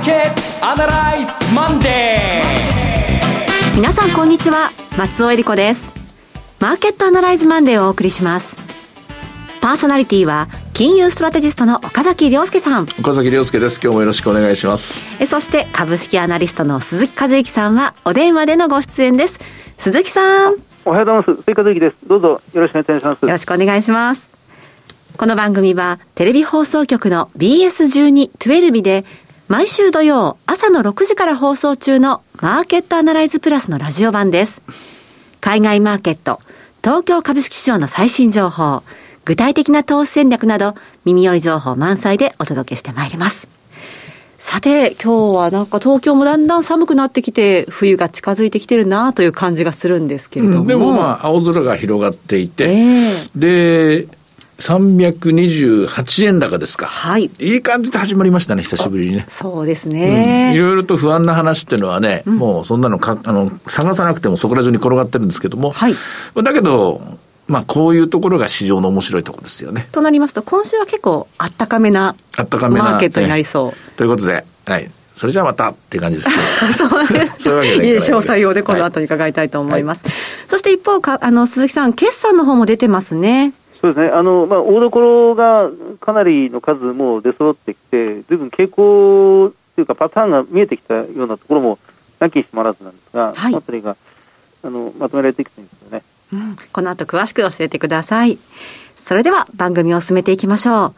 ーケットアナライズマンデー皆さんこんにちは。松尾恵理子です。マーケットアナライズマンデーをお送りします。パーソナリティは金融ストラテジストの岡崎良介さん。岡崎良介です。今日もよろしくお願いします。えそして株式アナリストの鈴木一之さんはお電話でのご出演です。鈴木さん。おはようございます。鈴木一之です。どうぞよろしくお願いします。よろしくお願いします。この番組はテレビ放送局の BS12-12 で毎週土曜朝の6時から放送中のマーケットアナライズプラスのラジオ版です。海外マーケット、東京株式市場の最新情報、具体的な投資戦略など耳寄り情報満載でお届けしてまいります。さて、今日はなんか東京もだんだん寒くなってきて、冬が近づいてきてるなという感じがするんですけれども。うん、でもまあ、青空が広がっていて、えー、で、328円高ですか。はい。いい感じで始まりましたね、久しぶりにね。そうですね、うん。いろいろと不安な話っていうのはね、うん、もうそんなのか、あの、探さなくてもそこら中に転がってるんですけども。はい。だけど、まあ、こういうところが市場の面白いところですよね。となりますと、今週は結構あったかめな、あったかめなマーケットになりそう。ということで、はい。それじゃあまたっていう感じです。そう そういうわけで。詳細用でこの後に伺いたいと思います。はい、そして一方か、あの、鈴木さん、決算の方も出てますね。そうですね、あのまあ、大所がかなりの数も出揃ってきて、ずいぶん傾向というか、パターンが見えてきたようなところもなきにしもあらずなんですが、はい、そのあたりがあのまとめられていくといいんですよね、うん。この後詳しく教えてください。それでは番組を進めていきましょう。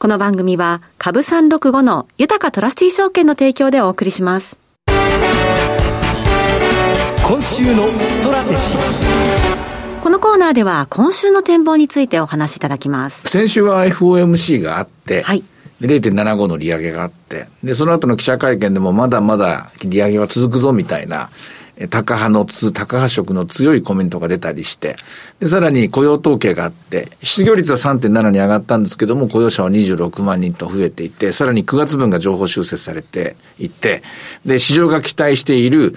この番組は株365の豊かトラスティー証券の提供でお送りします。今週のストラテジー。このコーナーでは今週の展望についてお話しいただきます。先週は FOMC があって、はい。0.75の利上げがあって、で、その後の記者会見でもまだまだ利上げは続くぞみたいな、高派のつ、高派色の強いコメントが出たりして、で、さらに雇用統計があって、失業率は3.7に上がったんですけども、雇用者は26万人と増えていて、さらに9月分が情報修正されていて、で、市場が期待している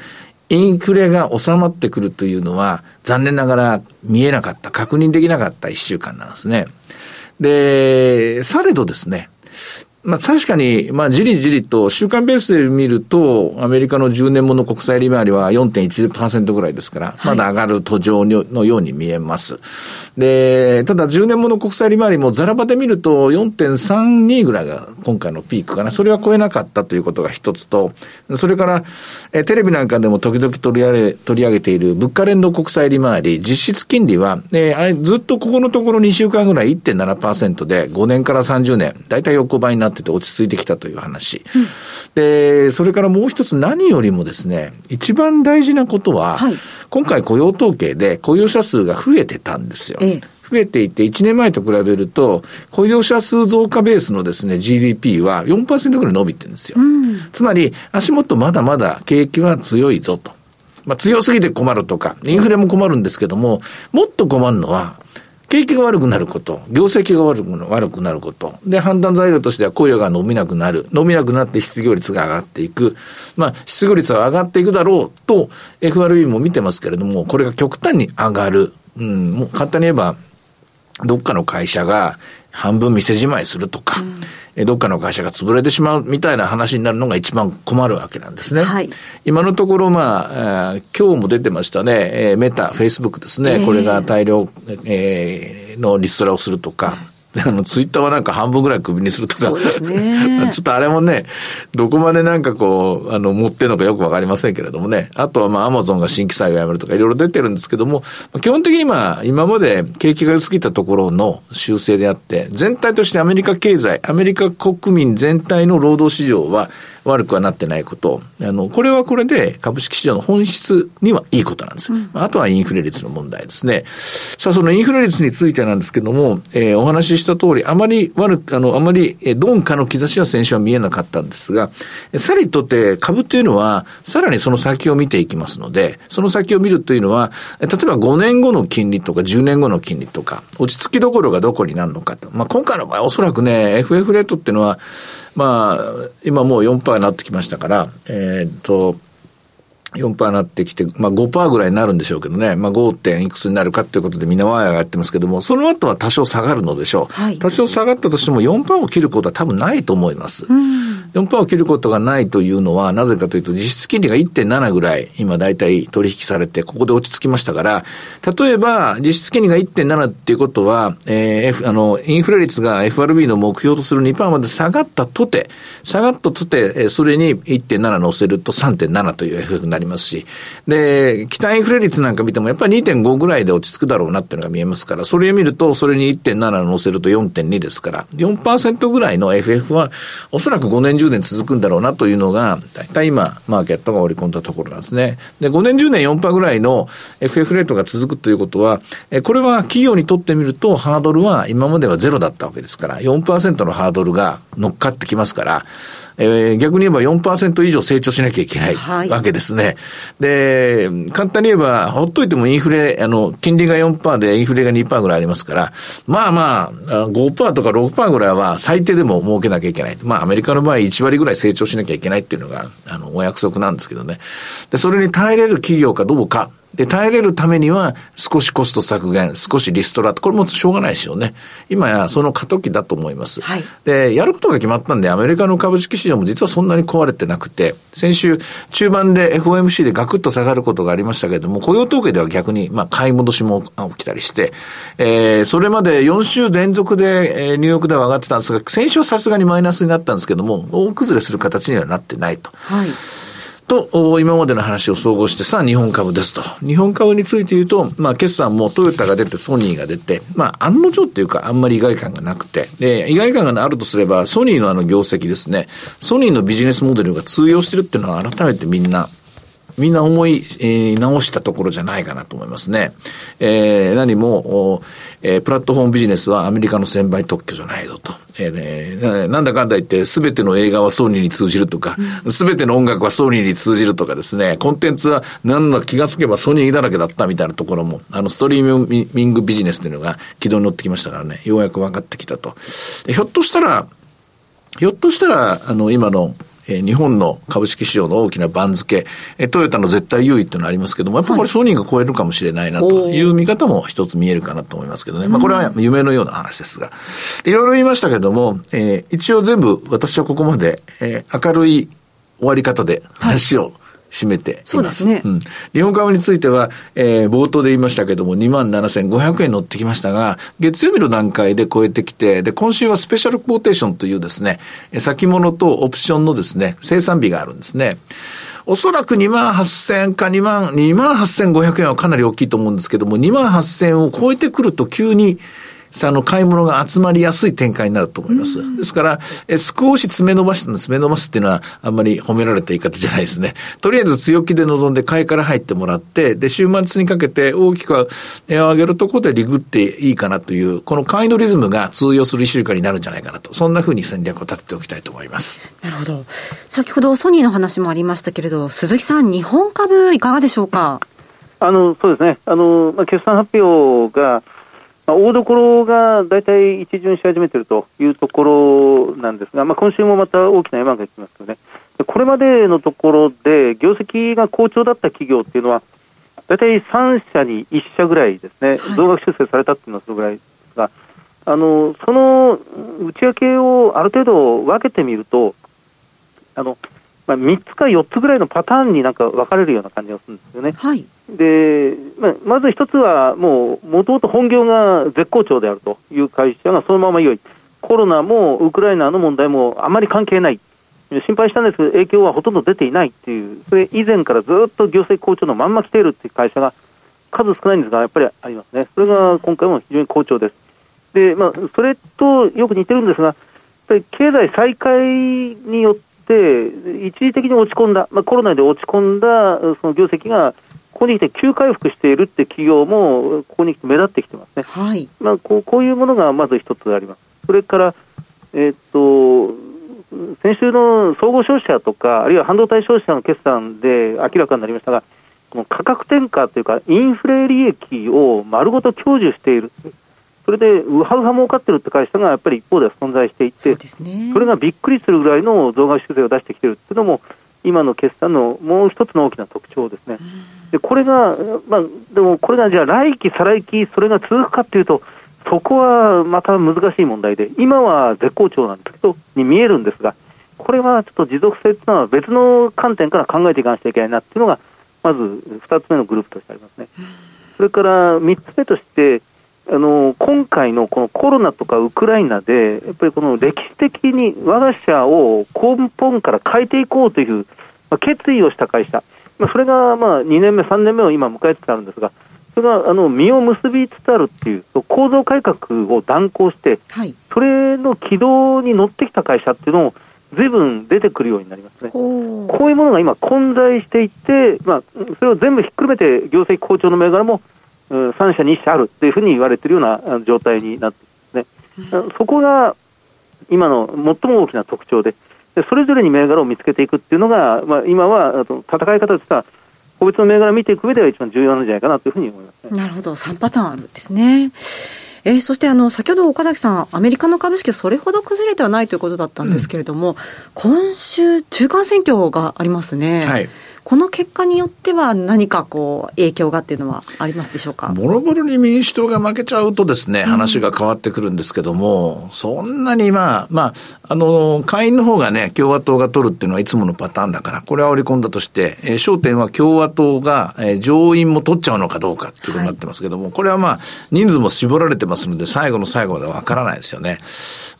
インフレが収まってくるというのは、残念ながら見えなかった、確認できなかった一週間なんですね。で、されどですね、まあ確かに、まあじりじりと、週間ベースで見ると、アメリカの10年もの国債利回りは4.1%ぐらいですから、まだ上がる途上のように見えます。で、ただ10年もの国債利回りもザラバで見ると4.32ぐらいが今回のピークかな。それは超えなかったということが一つと、それから、えテレビなんかでも時々取り上げ取り上げている物価連動国債利回り、実質金利は、えずっとここのところ2週間ぐらい1.7%で5年から30年、だいたい横ばいになってて落ち着いてきたという話。うん、で、それからもう一つ何よりもですね、一番大事なことは、はい、今回雇用統計で雇用者数が増えてたんですよ。ええ増えていて、1年前と比べると、雇用者数増加ベースのですね、GDP は4%ぐらい伸びてるんですよ。うん、つまり、足元まだまだ景気は強いぞと。まあ、強すぎて困るとか、インフレも困るんですけども、もっと困るのは、景気が悪くなること、業績が悪く悪くなること、で、判断材料としては雇用が伸びなくなる、伸びなくなって失業率が上がっていく、まあ、失業率は上がっていくだろうと、FRB も見てますけれども、これが極端に上がる。うん、もう簡単に言えば、どっかの会社が半分店じまいするとか、うん、どっかの会社が潰れてしまうみたいな話になるのが一番困るわけなんですね。はい、今のところ、まあ、今日も出てましたね、えー、メタ、フェイスブックですね、え。ー、これが大量、えー、のリストラをするとか、あの、ツイッターはなんか半分ぐらい首にするとか。そうですね。ちょっとあれもね、どこまでなんかこう、あの、持ってるのかよくわかりませんけれどもね。あとはまあ、アマゾンが新規採用をやめるとかいろいろ出てるんですけども、基本的にまあ、今まで景気が良すぎたところの修正であって、全体としてアメリカ経済、アメリカ国民全体の労働市場は、悪くはなってないこと。あの、これはこれで株式市場の本質にはいいことなんです。うん、あとはインフレ率の問題ですね。さあ、そのインフレ率についてなんですけども、えー、お話しした通り、あまり悪く、あの、あまり、えー、鈍化の兆しは先週は見えなかったんですが、さりとって株というのは、さらにその先を見ていきますので、その先を見るというのは、例えば5年後の金利とか10年後の金利とか、落ち着きどころがどこになるのかと。まあ、今回の場合おそらくね、FF レートっていうのは、まあ、今もう4%になってきましたから、えっ、と、4%になってきて、まあ5%ぐらいになるんでしょうけどね、まあ 5. 点いくつになるかということでみんなワイヤーやってますけども、その後は多少下がるのでしょう。はい、多少下がったとしても4%を切ることは多分ないと思います。4%を切ることがないというのは、なぜかというと、実質金利が1.7ぐらい、今大体取引されて、ここで落ち着きましたから、例えば、実質金利が1.7っていうことは、えー、F、あの、インフレ率が FRB の目標とする2%まで下がったとて、下がったとて、それに1.7乗せると3.7という FF になりますし、で、期待インフレ率なんか見ても、やっぱり2.5ぐらいで落ち着くだろうなっていうのが見えますから、それを見ると、それに1.7乗せると4.2ですから、4%ぐらいの FF は、おそらく5年10年続くんだろうなというのが、大体今、マーケットが織り込んだところなんですね。で、5年10年4%ぐらいの FF レートが続くということは、これは企業にとってみると、ハードルは今まではゼロだったわけですから、4%のハードルが乗っかってきますから、えー、逆に言えば4%以上成長しなきゃいけないわけですね。はい、で、簡単に言えば、ほっといてもインフレ、あの、金利が4%でインフレが2%ぐらいありますから、まあまあ、5%とか6%ぐらいは最低でも儲けなきゃいけない。まあ、アメリカの場合1割ぐらい成長しなきゃいけないっていうのが、あの、お約束なんですけどね。で、それに耐えれる企業かどうか。で、耐えれるためには、少しコスト削減、少しリストラこれもしょうがないですよね。今やその過渡期だと思います。はい、で、やることが決まったんで、アメリカの株式市場も実はそんなに壊れてなくて、先週、中盤で FOMC でガクッと下がることがありましたけれども、雇用統計では逆に、まあ、買い戻しも起きたりして、えー、それまで4週連続で、えー、ニューヨークでは上がってたんですが、先週はさすがにマイナスになったんですけども、大崩れする形にはなってないと。はいと、今までの話を総合して、さあ日本株ですと。日本株について言うと、まあ決算もトヨタが出て、ソニーが出て、まあ案の定っていうかあんまり意外感がなくて、で、意外感があるとすれば、ソニーのあの業績ですね、ソニーのビジネスモデルが通用してるっていうのは改めてみんなみんな思い、えー、直したところじゃないかなと思いますね。えー、何も、えー、プラットフォームビジネスはアメリカの専売特許じゃないぞと。えー、ね、なんだかんだ言って、すべての映画はソニーに通じるとか、すべての音楽はソニーに通じるとかですね、コンテンツは何だ気がつけばソニーだらけだったみたいなところも、あの、ストリーミングビジネスというのが軌道に乗ってきましたからね、ようやく分かってきたと。ひょっとしたら、ひょっとしたら、あの、今のえー、日本の株式市場の大きな番付、えー、トヨタの絶対優位っていうのはありますけども、やっぱこれソニーが超えるかもしれないなという見方も一つ見えるかなと思いますけどね。まあこれは夢のような話ですが。いろいろ言いましたけども、えー、一応全部私はここまで、えー、明るい終わり方で話を、はい占めています。そうですね。うん。日本株については、えー、冒頭で言いましたけども、27,500円乗ってきましたが、月曜日の段階で超えてきて、で、今週はスペシャルコーテーションというですね、先物とオプションのですね、生産日があるんですね。おそらく2万8000円か2万、2万8500円はかなり大きいと思うんですけども、2万8000円を超えてくると急に、あの、買い物が集まりやすい展開になると思います。ですから、え少し詰め伸ばしての詰め伸ばすっていうのは、あんまり褒められた言い方じゃないですね。とりあえず強気で臨んで買いから入ってもらって、で、週末にかけて大きく値を上げるところでリグっていいかなという、この買いのリズムが通用する一週間になるんじゃないかなと、そんなふうに戦略を立てておきたいと思います。なるほど。先ほどソニーの話もありましたけれど、鈴木さん、日本株いかがでしょうか？あの、そうですね。あの、まあ、決算発表が、まあ、大所が大体一巡し始めているというところなんですが、まあ、今週もまた大きな山が来ますよね。これまでのところで、業績が好調だった企業っていうのは、大体3社に1社ぐらいですね、増額修正されたっていうのはそのぐらいですが、あのその内訳をある程度分けてみると、あのまあ、3つか4つぐらいのパターンになんか分かれるような感じがするんですよね。はい、で、まあ、まず1つは、もう、もともと本業が絶好調であるという会社がそのまま良い。コロナもウクライナの問題もあまり関係ない。心配したんですけど、影響はほとんど出ていないっていう、それ以前からずっと業績好調のまんま来ているっていう会社が数少ないんですが、やっぱりありますね。それが今回も非常に好調です。で、まあ、それとよく似てるんですが、やっぱり経済再開によって、一時的に落ち込んだ、まあ、コロナで落ち込んだその業績が、ここに来て急回復しているって企業も、ここに来て目立ってきてますね。はい。まあ、こうこういうものがまず一つあります。それから、えー、っと、先週の総合消費者とか、あるいは半導体消費者の決算で明らかになりましたが、この価格転嫁というか、インフレ利益を丸ごと享受している。それでウハウハ儲かってるって会社がやっぱり一方では存在していて、そ、ね,、れがびっくりするぐらいの増額修正を出してきてるっていうのも、今の決算のもう一つの大きな特徴ですね。でこれが、まあ、でもこれがじゃあ来期、再来期、それが続くかっていうと、そこはまた難しい問題で、今は絶好調なんですけど、に見えるんですが、これはちょっと持続性というのは別の観点から考えていかなきゃいけないなっていうのが、まず2つ目のグループとしてありますね。それから3つ目として、あの今回のこのコロナとかウクライナで、やっぱりこの歴史的に我が社を根本から変えていこうという、まあ、決意をした会社、まあ、それがまあ2年目、3年目を今迎えつつあるんですが、それがあの実を結びつつあるっていう、構造改革を断行して、はい、それの軌道に乗ってきた会社っていうのを、ずいぶん出てくるようになりますね。こういうものが今混在していて、まあ、それを全部ひっくるめて業績好調の銘柄も、うん、3社2社あるっていうふうに言われているような状態になってますね。うん、そこが今の最も大きな特徴で、でそれぞれに銘柄を見つけていくっていうのが、まあ、今は戦い方としては、個別の銘柄を見ていく上では一番重要なんじゃないかなというふうに思います、ね、なるほど、3パターンあるんですね。えー、そしてあの先ほど岡崎さん、アメリカの株式はそれほど崩れてはないということだったんですけれども、うん、今週、中間選挙がありますね。はいこの結果によっては何かこう影響がっていうのはありますでしょうか？ボロボロに民主党が負けちゃうとですね、話が変わってくるんですけども、うん、そんなにまあ、まあ、あの、会員の方がね、共和党が取るっていうのはいつものパターンだから、これは織り込んだとして、えー、焦点は共和党が、えー、上院も取っちゃうのかどうかっていうことになってますけども、はい、これはまあ、人数も絞られてますので、最後の最後までわからないですよね。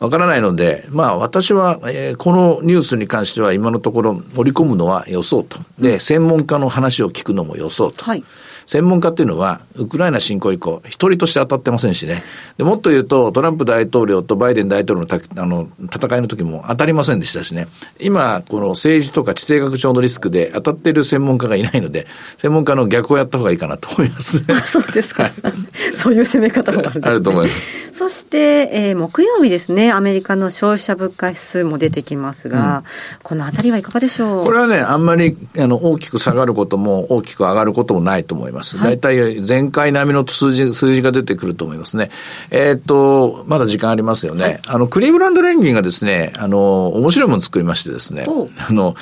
わからないので、まあ私は、えー、このニュースに関しては今のところ織り込むのは予想と。で、専門家の話を聞くのもよそうと。はい専門家っていうのは、ウクライナ侵攻以降、一人として当たってませんしね。でもっと言うと、トランプ大統領とバイデン大統領のたあの戦いの時も当たりませんでしたしね。今、この政治とか地政学上のリスクで当たっている専門家がいないので、専門家の逆をやった方がいいかなと思います。そうですか。そういう攻め方もあるんですね。あると思います。そして、えー、木曜日ですね、アメリカの消費者物価指数も出てきますが、うん、このあたりはいかがでしょう？これはね、あんまりあの大きく下がることも大きく上がることもないと思います。大体前回並みの数字、数字が出てくると思いますね。えー、っと、まだ時間ありますよね。はい、あの、クリーブランド連銀がですね、あの、面白いもの作りましてですね、あの、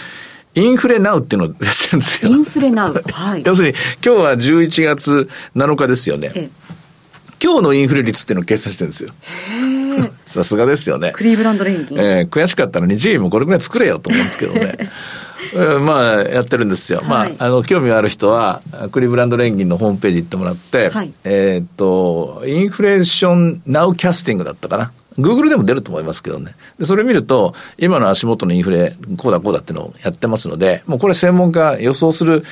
インフレナウっていうのを出してるんですよ。インフレナウ。はい。要するに、今日は11月7日ですよね。今日のインフレ率っていうのを計算してるんですよ。さすがですよね。クリーブランド連銀。えー、悔しかったのに、G もこれぐらい作れよと思うんですけどね。まあ、やってるんですよ。はい、まあ、あの、興味ある人は、クリーブランド連銀のホームページ行ってもらって、はい、えっと、インフレーションナウキャスティングだったかな。グーグルでも出ると思いますけどね。で、それ見ると、今の足元のインフレ、こうだこうだっていうのをやってますので、もうこれ専門家予想する、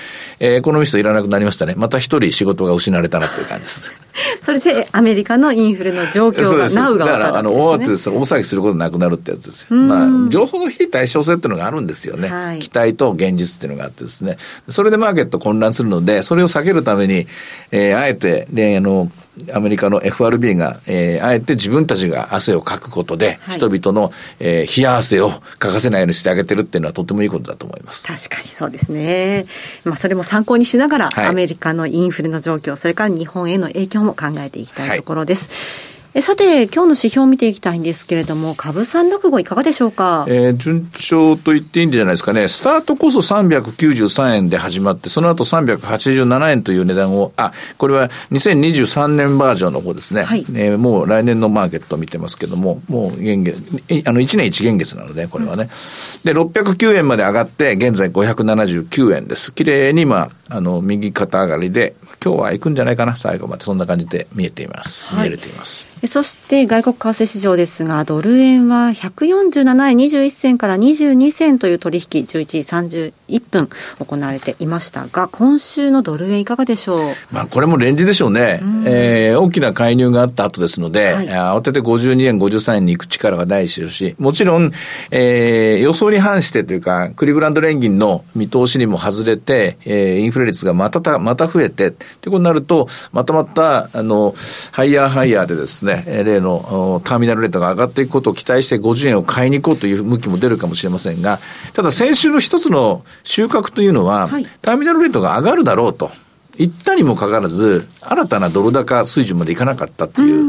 えー、エコノミストいらなくなりましたね。また一人仕事が失われたなっていう感じです。それでアメリカのインフレの状況が、ナウが分かる、ね、だから、あの、大慌てで大騒ぎすることなくなるってやつですよ。まあ、情報の非対称性っていうのがあるんですよね。はい、期待と現実っていうのがあってですね。それでマーケット混乱するので、それを避けるために、えー、あえて、で、あの、アメリカの FRB が、えー、あえて自分たちが汗をかくことで、はい、人々の、えー、冷や汗をかかせないようにしてあげてるっていうのはとてもいいことだと思います。確かにそうですね。まあ、それも参考にしながら、はい、アメリカのインフレの状況、それから日本への影響も考えていきたいところです。はいえさて、今日の指標を見ていきたいんですけれども、株三六五いかがでしょうか？えー、順調と言っていいんじゃないですかね。スタートこそ393円で始まって、その後387円という値段を、あ、これは2023年バージョンの方ですね。はい、えー、もう来年のマーケットを見てますけども、もう現月、あの1年1元月なので、これはね。うん、で、609円まで上がって、現在579円です。綺麗に、まあ、あの、右肩上がりで、今日は行くんじゃないかな、最後まで。そんな感じで見えています。はい、見えれています。そして外国為替市場ですが、ドル円は147円21銭から22銭という取引、11時31分行われていましたが、今週のドル円いかがでしょう？まあ、これもレンジでしょうね。うえー、大きな介入があった後ですので、はい、慌てて52円、53円に行く力がないしし、もちろん、えー、予想に反してというか、クリブランド連銀の見通しにも外れて、えー、インフレ率がまたた、また増えて、ということになると、またまた、あの、ハイヤーハイヤーでですね、例のターミナルレートが上がっていくことを期待して50円を買いに行こうという向きも出るかもしれませんが、ただ先週の一つの収穫というのは、はい、ターミナルレートが上がるだろうと。言ったにもかかわらず、新たなドル高水準までいかなかったという、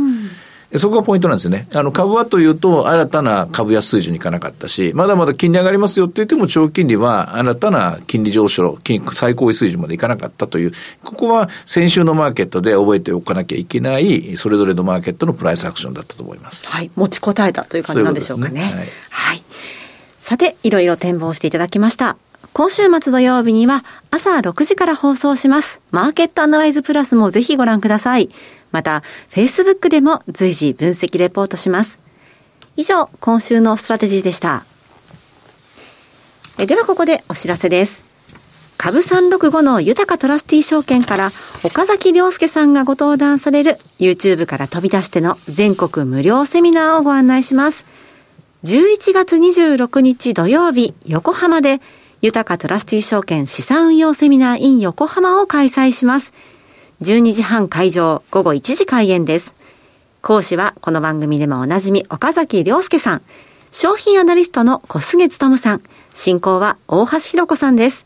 そこがポイントなんですよね。あの、株はというと、新たな株安水準にいかなかったし、まだまだ金利上がりますよって言っても、長期金利は新たな金利上昇、金最高位水準までいかなかったという、ここは先週のマーケットで覚えておかなきゃいけない、それぞれのマーケットのプライスアクションだったと思います。はい。持ちこたえたという感じなんでしょうかね。ううねはい、はいさて、いろいろ展望していただきました。今週末土曜日には朝6時から放送します。マーケットアナライズプラスもぜひご覧ください。また、Facebook でも随時分析レポートします。以上、今週のストラテジーでした。えではここでお知らせです。株365の豊トラスティ証券から岡崎良介さんがご登壇される YouTube から飛び出しての全国無料セミナーをご案内します。11月26日土曜日、横浜で豊トラスティ証券資産運用セミナー in 横浜を開催します。12時半会場、午後1時開演です。講師はこの番組でもおなじみ岡崎良介さん、商品アナリストの小菅勤さん、進行は大橋弘子さんです。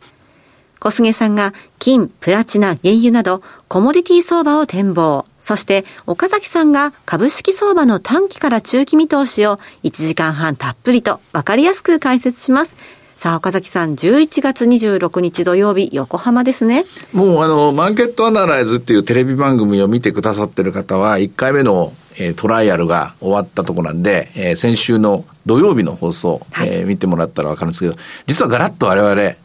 小菅さんが金、プラチナ、原油などコモディティ相場を展望。そして岡崎さんが株式相場の短期から中期見通しを1時間半たっぷりとわかりやすく解説します。さあ、岡崎さん、11月26日土曜日、横浜ですね。もう、あの、マーケットアナライズっていうテレビ番組を見てくださってる方は、1回目の、えー、トライアルが終わったとこなんで、えー、先週の土曜日の放送、はい、えー、見てもらったらわかるんですけど、実はガラッと我々、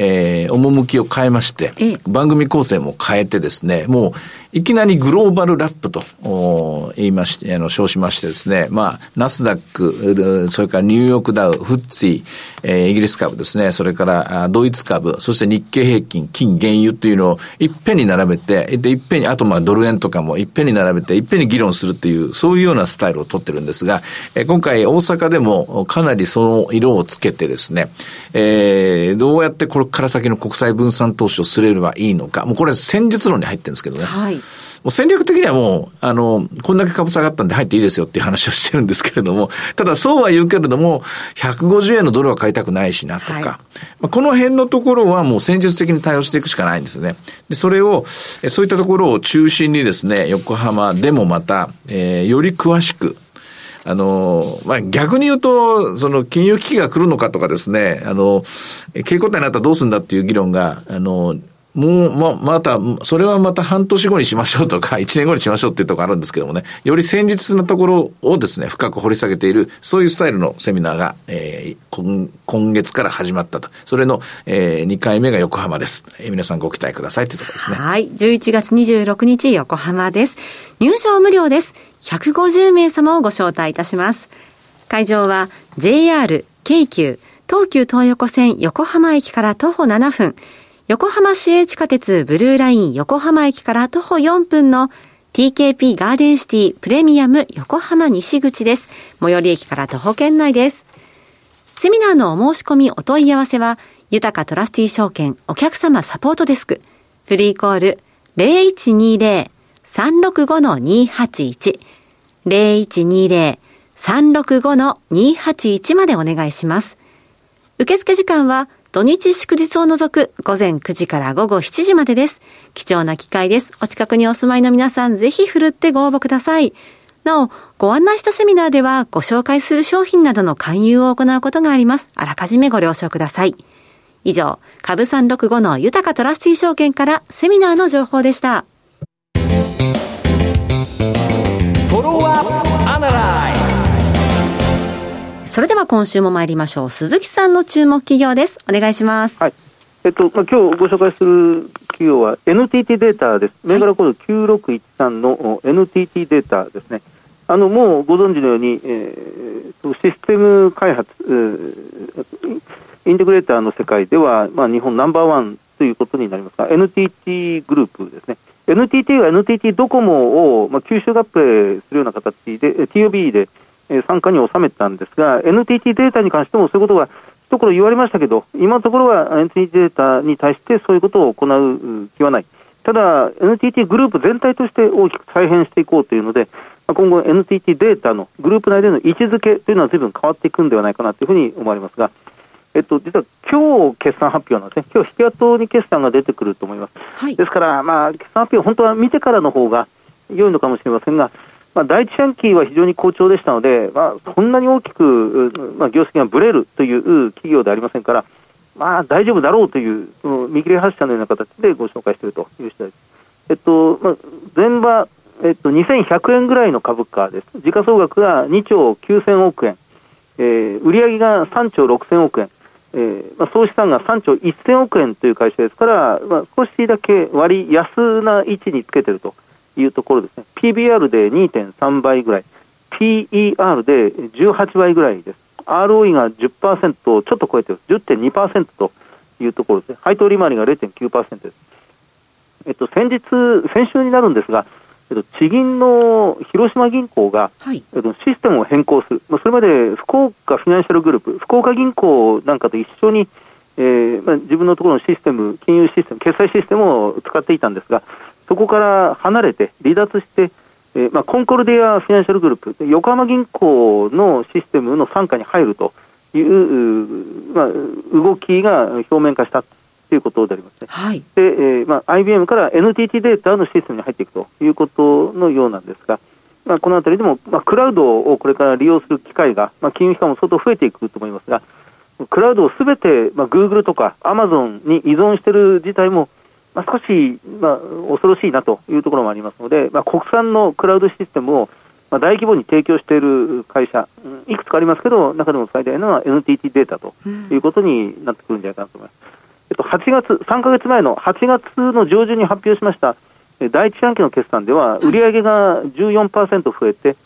えー、趣を変えまして、番組構成も変えてですね、もう、いきなりグローバルラップと言いまして、あの、称しましてですね、まあ、ナスダック、それからニューヨークダウ、フッツィ、えー、イギリス株ですね、それからドイツ株、そして日経平均、金、原油っていうのをいっぺんに並べて、で、いっぺんに、あとまあドル円とかもいっぺんに並べて、いっぺんに議論するっていう、そういうようなスタイルをとってるんですが、えー、今回大阪でもかなりその色をつけてですね、えー、どうやってこれから先の国際分散投資をすればいいのか、もうこれ戦術論に入ってるんですけどね。はいもう戦略的にはもう、あの、こんだけ株下がったんで入っていいですよっていう話をしてるんですけれども、ただそうは言うけれども、150円のドルは買いたくないしなとか、はい、まあ、この辺のところはもう戦術的に対応していくしかないんですね。で、それを、そういったところを中心にですね、横浜でもまた、えー、より詳しく、あの、まあ、逆に言うと、その金融危機が来るのかとかですね、あの、傾向体になったらどうするんだっていう議論が、あの、もう、ま、また、それはまた半年後にしましょうとか、一年後にしましょうっていうところあるんですけどもね、より戦術なところをですね、深く掘り下げている、そういうスタイルのセミナーが、えー、今今月から始まったと。それの、えー、2回目が横浜です。えー、皆さんご期待くださいというところですね。はい。11月26日横浜です。入場無料です。150名様をご招待いたします。会場は JR、京急、東急東横線横浜駅から徒歩7分、横浜市営地下鉄ブルーライン横浜駅から徒歩4分の TKP ガーデンシティプレミアム横浜西口です。最寄り駅から徒歩圏内です。セミナーのお申し込みお問い合わせは、豊かトラスティ証券お客様サポートデスク、フリーコール0120-365-281、0120-365-281までお願いします。受付時間は土日祝日を除く午前9時から午後7時までです。貴重な機会です。お近くにお住まいの皆さん、ぜひ振るってご応募ください。なお、ご案内したセミナーでは、ご紹介する商品などの勧誘を行うことがあります。あらかじめご了承ください。以上、株365の豊かトラスティ証券からセミナーの情報でした。それでは今週も参りましょう。鈴木さんの注目企業です。お願いします。はい。えっと、まあ、今日ご紹介する企業は NTT データです。銘柄コード9613の NTT データですね。あの、もうご存知のように、えー、システム開発、えー、インテグレーターの世界では、まあ、日本ナンバーワンということになりますが、NTT グループですね。NTT は NTT ドコモを、まあ、吸収合併するような形で、TOB で、参加に収めたんですが、NTT データに関してもそういうことは一頃言われましたけど、今のところは NTT データに対してそういうことを行う気はない。ただ、NTT グループ全体として大きく再編していこうというので、今後 NTT データのグループ内での位置づけというのは随分変わっていくんではないかなというふうに思われますが、えっと、実は今日決算発表なんですね。今日引き跡に決算が出てくると思います。はい、ですから、まあ、決算発表、本当は見てからの方が良いのかもしれませんが、まあ、第一半期は非常に好調でしたので、まあ、そんなに大きく、まあ、業績がぶれるという企業でありませんから、まあ、大丈夫だろうという、その見切り発車のような形でご紹介しているという次第です。えっと、まあ、前場、えっと、2100円ぐらいの株価です。時価総額が2兆9000億円。えー、売上が3兆6000億円、えーまあ、総資産が3兆1000億円という会社ですから、まあ、少しだけ割安な位置につけているというところですね。PBR で2.3倍ぐらい、PER で18倍ぐらいです。ROE が10%ちょっと超えてる、10.2%というところですね。配当利回りが0.9%です。えっと、先日、先週になるんですが、えっと、地銀の広島銀行が、はい、えっと、システムを変更する、まあ、それまで福岡フィナンシャルグループ、福岡銀行なんかと一緒に、えーまあ、自分のところのシステム、金融システム、決済システムを使っていたんですが、そこから離れて、離脱して、えーまあ、コンコルディアフィナンシャルグループ、横浜銀行のシステムの傘下に入るという、まあ、動きが表面化したということでありますね。はい、で、えーまあ、IBM から NTT データのシステムに入っていくということのようなんですが、まあ、このあたりでも、まあ、クラウドをこれから利用する機会が、まあ、金融機関も相当増えていくと思いますが、クラウドをすべて、まあ、Google とか Amazon に依存している自体も、まあ、少し、まあ、恐ろしいなというところもありますので、まあ、国産のクラウドシステムを、まあ、大規模に提供している会社、いくつかありますけど、中でも最大のは NTT データということになってくるんじゃないかなと思います。えっと、8月、3か月前の8月の上旬に発表しました、第一四半期の決算では、売上が14%増えて、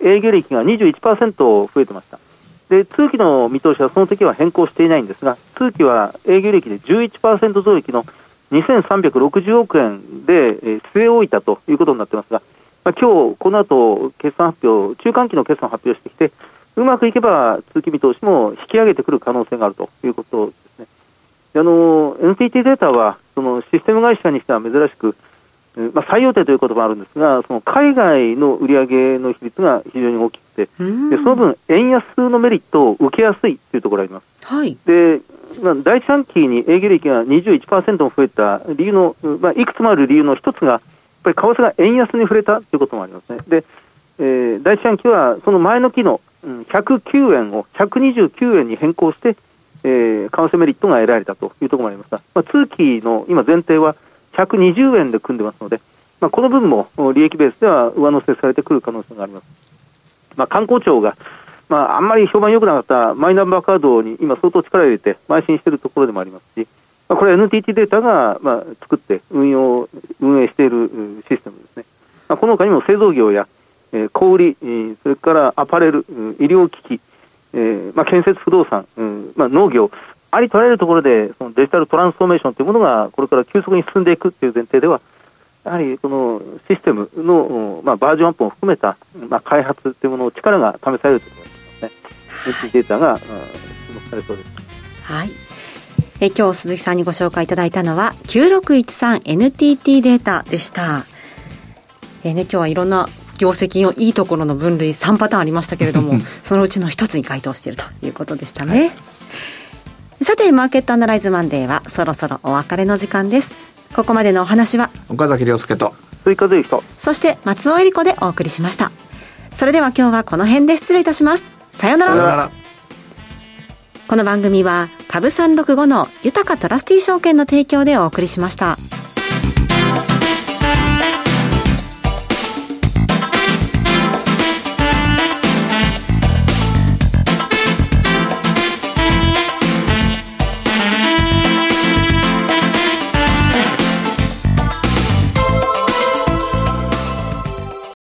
営業利益が21%増えてました。で、通期の見通しはその時は変更していないんですが、通期は営業利益で11%増益の2360億円で、えー、据え置いたということになってますが、まあ、今日この後決算発表、中間期の決算発表してきて、うまくいけば通期見通しも引き上げてくる可能性があるということですね。あの NTT データはそのシステム会社にしては珍しく、まあ、最大手ということもあるんですが、その海外の売上の比率が非常に大きくて、でその分、円安のメリットを受けやすいというところがあります。はい、でまあ、第一半期に営業利益が21%も増えた理由の、まあ、いくつもある理由の一つが、やっぱり為替が円安に触れたということもありますね。で、えー、第一半期はその前の期の109円を129円に変更して、えー、為替メリットが得られたというところもありますが、まあ、通期の今前提は120円で組んでますので、まあ、この分も利益ベースでは上乗せされてくる可能性があります。まあ、観光庁が、まあ、あんまり評判良くなかったマイナンバーカードに今相当力を入れて邁進しているところでもありますし、まあ、これは NTT データが、まあ、作って運用、運営しているシステムですね。まあ、この他にも製造業や、えー、小売、それからアパレル、医療機器、えーまあ、建設不動産、まあ、農業、ありとあらゆるところでそのデジタルトランスフォーメーションというものがこれから急速に進んでいくという前提では、やはりこのシステムの、まあ、バージョンアップも含めた、まあ、開発というものの力が試されるということです。データが注目されそうです。はい。え今日鈴木さんにご紹介いただいたのは 9613NTT データでした。えーね、今日はいろんな業績のいいところの分類3パターンありましたけれども そのうちの一つに該当しているということでしたね、はい、さてマーケットアナライズマンデーはそろそろお別れの時間ですここまでのお話は岡崎亮介と追加税人そして松尾恵理子でお送りしましたそれでは今日はこの辺で失礼いたしますさようならこの番組は株365の豊かトラスティ証券の提供でお送りしました。